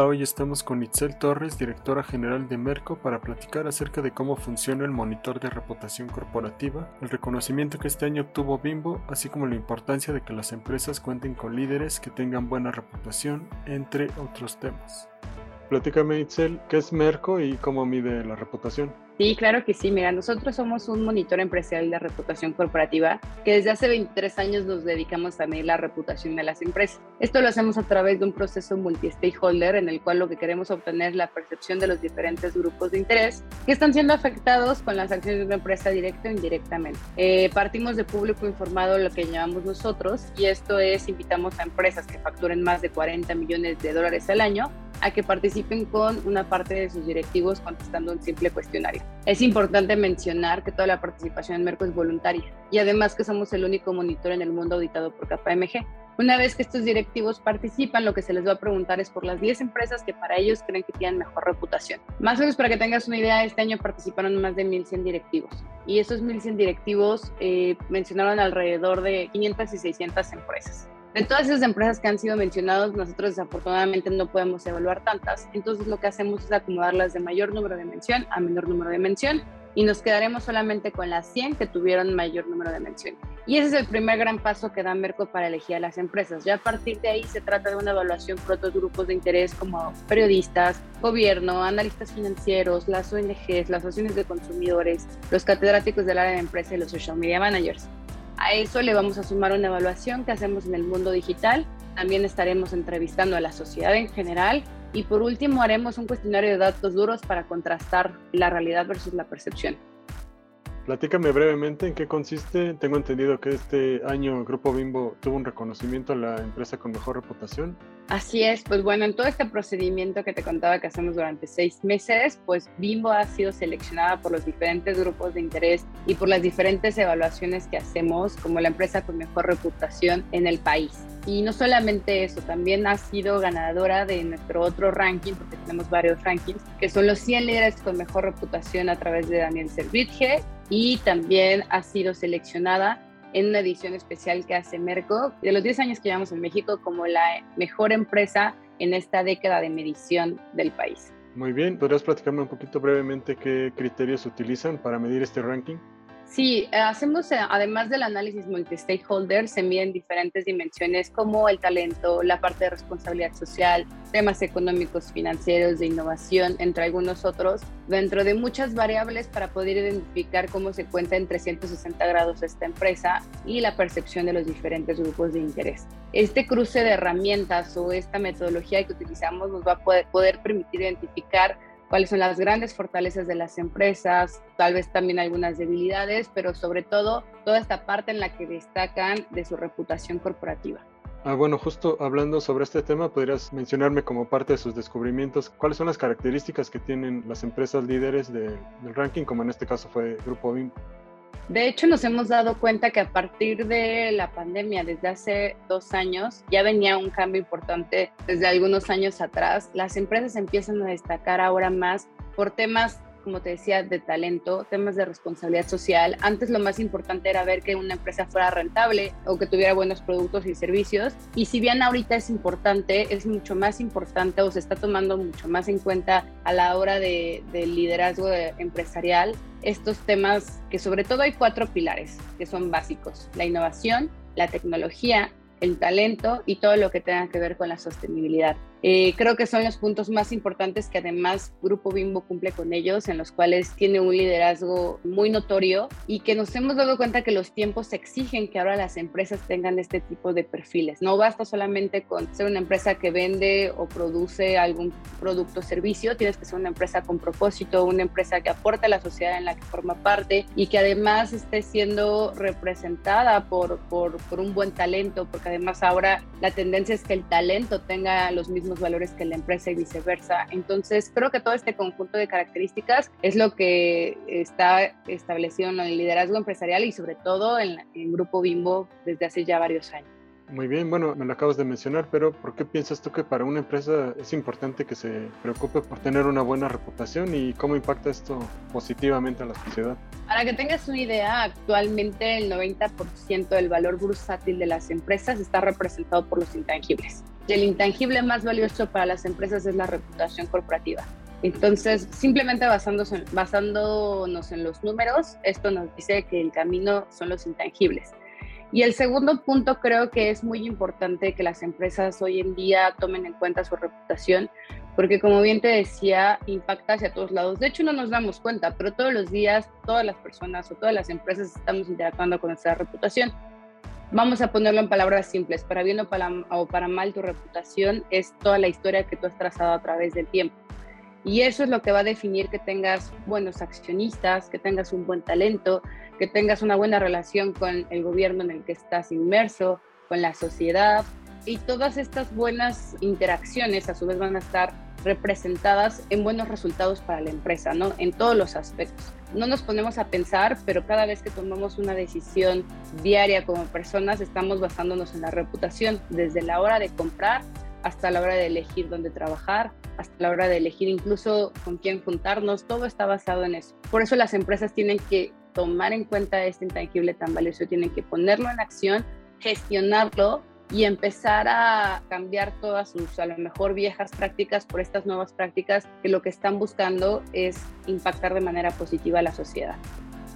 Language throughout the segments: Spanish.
Hoy estamos con Itzel Torres, directora general de Merco, para platicar acerca de cómo funciona el monitor de reputación corporativa, el reconocimiento que este año obtuvo Bimbo, así como la importancia de que las empresas cuenten con líderes que tengan buena reputación, entre otros temas. Platícame, Itzel, ¿qué es Merco y cómo mide la reputación? Sí, claro que sí. Mira, nosotros somos un monitor empresarial de reputación corporativa que desde hace 23 años nos dedicamos a medir la reputación de las empresas. Esto lo hacemos a través de un proceso multi-stakeholder en el cual lo que queremos obtener es la percepción de los diferentes grupos de interés que están siendo afectados con las acciones de una empresa directa o indirectamente. Eh, partimos de público informado, lo que llamamos nosotros, y esto es invitamos a empresas que facturen más de 40 millones de dólares al año a que participen con una parte de sus directivos contestando un simple cuestionario. Es importante mencionar que toda la participación en Merco es voluntaria y además que somos el único monitor en el mundo auditado por KPMG. Una vez que estos directivos participan, lo que se les va a preguntar es por las 10 empresas que para ellos creen que tienen mejor reputación. Más o menos para que tengas una idea, este año participaron más de 1.100 directivos y esos 1.100 directivos eh, mencionaron alrededor de 500 y 600 empresas. De todas esas empresas que han sido mencionadas, nosotros desafortunadamente no podemos evaluar tantas, entonces lo que hacemos es acomodarlas de mayor número de mención a menor número de mención y nos quedaremos solamente con las 100 que tuvieron mayor número de mención. Y ese es el primer gran paso que da Merco para elegir a las empresas. Ya a partir de ahí se trata de una evaluación por otros grupos de interés como periodistas, gobierno, analistas financieros, las ONGs, las asociaciones de consumidores, los catedráticos del área de empresa y los social media managers. A eso le vamos a sumar una evaluación que hacemos en el mundo digital. También estaremos entrevistando a la sociedad en general. Y por último, haremos un cuestionario de datos duros para contrastar la realidad versus la percepción. Platícame brevemente en qué consiste. Tengo entendido que este año Grupo Bimbo tuvo un reconocimiento a la empresa con mejor reputación. Así es, pues bueno, en todo este procedimiento que te contaba que hacemos durante seis meses, pues Bimbo ha sido seleccionada por los diferentes grupos de interés y por las diferentes evaluaciones que hacemos como la empresa con mejor reputación en el país. Y no solamente eso, también ha sido ganadora de nuestro otro ranking, porque tenemos varios rankings, que son los 100 líderes con mejor reputación a través de Daniel Servitje y también ha sido seleccionada en una edición especial que hace Merco de los 10 años que llevamos en México como la mejor empresa en esta década de medición del país. Muy bien, ¿podrías platicarme un poquito brevemente qué criterios utilizan para medir este ranking? Sí, eh, hacemos, eh, además del análisis multi-stakeholder, se miden diferentes dimensiones como el talento, la parte de responsabilidad social, temas económicos, financieros, de innovación, entre algunos otros, dentro de muchas variables para poder identificar cómo se cuenta en 360 grados esta empresa y la percepción de los diferentes grupos de interés. Este cruce de herramientas o esta metodología que utilizamos nos va a poder, poder permitir identificar cuáles son las grandes fortalezas de las empresas, tal vez también algunas debilidades, pero sobre todo toda esta parte en la que destacan de su reputación corporativa. Ah, bueno, justo hablando sobre este tema, podrías mencionarme como parte de sus descubrimientos cuáles son las características que tienen las empresas líderes del ranking, como en este caso fue Grupo BIM. De hecho, nos hemos dado cuenta que a partir de la pandemia, desde hace dos años, ya venía un cambio importante desde algunos años atrás. Las empresas empiezan a destacar ahora más por temas como te decía, de talento, temas de responsabilidad social. Antes lo más importante era ver que una empresa fuera rentable o que tuviera buenos productos y servicios. Y si bien ahorita es importante, es mucho más importante o se está tomando mucho más en cuenta a la hora de, del liderazgo empresarial estos temas que sobre todo hay cuatro pilares que son básicos. La innovación, la tecnología, el talento y todo lo que tenga que ver con la sostenibilidad. Eh, creo que son los puntos más importantes que además Grupo Bimbo cumple con ellos, en los cuales tiene un liderazgo muy notorio y que nos hemos dado cuenta que los tiempos exigen que ahora las empresas tengan este tipo de perfiles. No basta solamente con ser una empresa que vende o produce algún producto o servicio, tienes que ser una empresa con propósito, una empresa que aporte a la sociedad en la que forma parte y que además esté siendo representada por, por, por un buen talento, porque además ahora la tendencia es que el talento tenga los mismos valores que la empresa y viceversa. Entonces, creo que todo este conjunto de características es lo que está establecido en el liderazgo empresarial y sobre todo en, en Grupo Bimbo desde hace ya varios años. Muy bien, bueno, me lo acabas de mencionar, pero ¿por qué piensas tú que para una empresa es importante que se preocupe por tener una buena reputación y cómo impacta esto positivamente a la sociedad? Para que tengas una idea, actualmente el 90% del valor bursátil de las empresas está representado por los intangibles. El intangible más valioso para las empresas es la reputación corporativa. Entonces, simplemente basándose, basándonos en los números, esto nos dice que el camino son los intangibles. Y el segundo punto creo que es muy importante que las empresas hoy en día tomen en cuenta su reputación, porque como bien te decía, impacta hacia todos lados. De hecho, no nos damos cuenta, pero todos los días todas las personas o todas las empresas estamos interactuando con nuestra reputación. Vamos a ponerlo en palabras simples, para bien o para, mal, tu reputación es toda la historia que tú has trazado a través del tiempo. Y eso es lo que va a definir que tengas buenos accionistas, que tengas un buen talento, que tengas una buena relación con el gobierno en el que estás inmerso, con la sociedad. Y todas estas buenas interacciones a su vez van a estar representadas en buenos resultados para la empresa, ¿no? En todos los aspectos. No nos ponemos a pensar, pero cada vez que tomamos una decisión diaria como personas, estamos basándonos en la reputación, desde la hora de comprar hasta la hora de elegir dónde trabajar, hasta la hora de elegir incluso con quién juntarnos, todo está basado en eso. Por eso las empresas tienen que tomar en cuenta este intangible tan valioso, tienen que ponerlo en acción, gestionarlo y empezar a cambiar todas sus a lo mejor viejas prácticas por estas nuevas prácticas que lo que están buscando es impactar de manera positiva a la sociedad.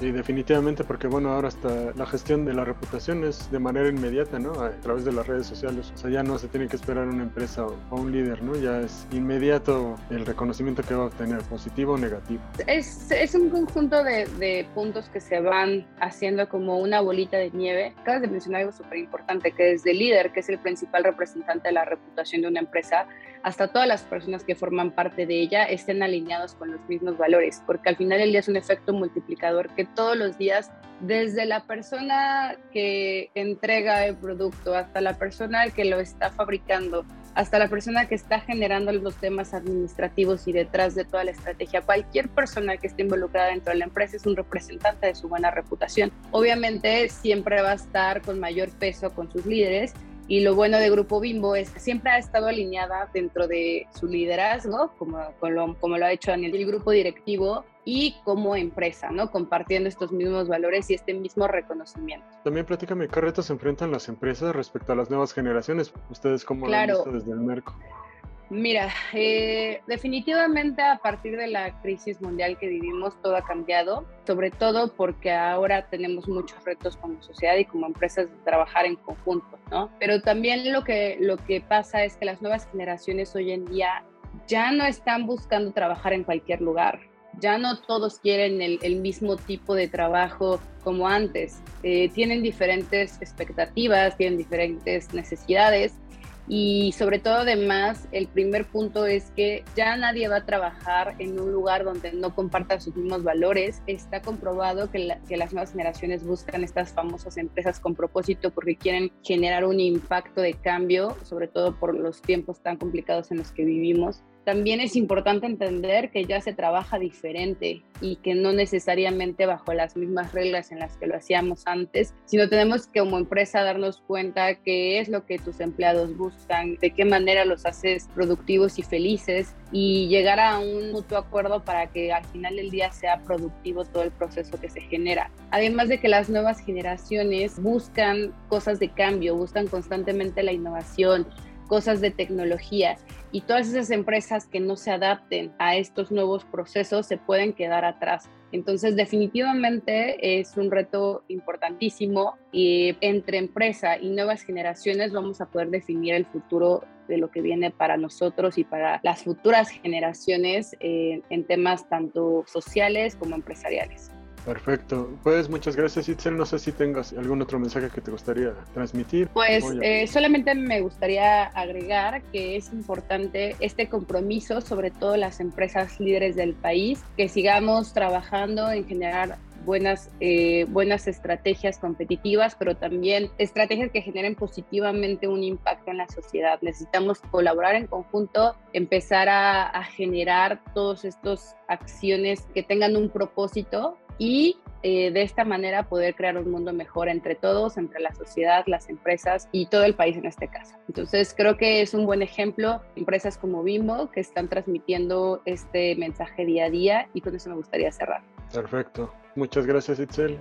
Sí, definitivamente, porque bueno, ahora hasta la gestión de la reputación es de manera inmediata, ¿no? A través de las redes sociales. O sea, ya no se tiene que esperar una empresa o, un líder, ¿no? Ya es inmediato el reconocimiento que va a obtener, positivo o negativo. Es, es un conjunto de, de, puntos que se van haciendo como una bolita de nieve. Acabas de mencionar algo súper importante, que desde el líder, que es el principal representante de la reputación de una empresa, hasta todas las personas que forman parte de ella estén alineados con los mismos valores, porque al final del día es un efecto multiplicador que todos los días, desde la persona que entrega el producto hasta la persona que lo está fabricando, hasta la persona que está generando los temas administrativos y detrás de toda la estrategia. Cualquier persona que esté involucrada dentro de la empresa es un representante de su buena reputación. Obviamente siempre va a estar con mayor peso con sus líderes y lo bueno de Grupo Bimbo es que siempre ha estado alineada dentro de su liderazgo, como, como lo, ha hecho en el grupo directivo, y como empresa, ¿no? Compartiendo estos mismos valores y este mismo reconocimiento. También platícame, ¿qué retos enfrentan las empresas respecto a las nuevas generaciones? ¿Ustedes cómo lo han visto desde el Merco? Mira, eh, definitivamente a partir de la crisis mundial que vivimos todo ha cambiado, sobre todo porque ahora tenemos muchos retos como sociedad y como empresas de trabajar en conjunto, ¿no? Pero también lo que, lo que pasa es que las nuevas generaciones hoy en día ya no están buscando trabajar en cualquier lugar, ya no todos quieren el, mismo tipo de trabajo como antes, eh, tienen diferentes expectativas, tienen diferentes necesidades y sobre todo además, el primer punto es que ya nadie va a trabajar en un lugar donde no comparta sus mismos valores. Está comprobado que, que las nuevas generaciones buscan estas famosas empresas con propósito porque quieren generar un impacto de cambio, sobre todo por los tiempos tan complicados en los que vivimos también es importante entender que ya se trabaja diferente y que no necesariamente bajo las mismas reglas en las que lo hacíamos antes, sino tenemos que como empresa darnos cuenta qué es lo que tus empleados buscan, de qué manera los haces productivos y felices y llegar a un mutuo acuerdo para que al final del día sea productivo todo el proceso que se genera. Además de que las nuevas generaciones buscan cosas de cambio, buscan constantemente la innovación, cosas de tecnología y todas esas empresas que no se adapten a estos nuevos procesos se pueden quedar atrás. Entonces, definitivamente es un reto importantísimo y entre empresa y nuevas generaciones vamos a poder definir el futuro de lo que viene para nosotros y para las futuras generaciones eh, en temas tanto sociales como empresariales. Perfecto. Pues muchas gracias, Itzel. No sé si tengas algún otro mensaje que te gustaría transmitir. Pues eh, solamente me gustaría agregar que es importante este compromiso, sobre todo las empresas líderes del país, que sigamos trabajando en generar buenas, eh, buenas estrategias competitivas, pero también estrategias que generen positivamente un impacto en la sociedad. Necesitamos colaborar en conjunto, empezar a, a generar todas estas acciones que tengan un propósito y eh, de esta manera poder crear un mundo mejor entre todos, entre la sociedad, las empresas y todo el país en este caso. Entonces creo que es un buen ejemplo empresas como Bimbo que están transmitiendo este mensaje día a día y con eso me gustaría cerrar. Perfecto. Muchas gracias Itzel.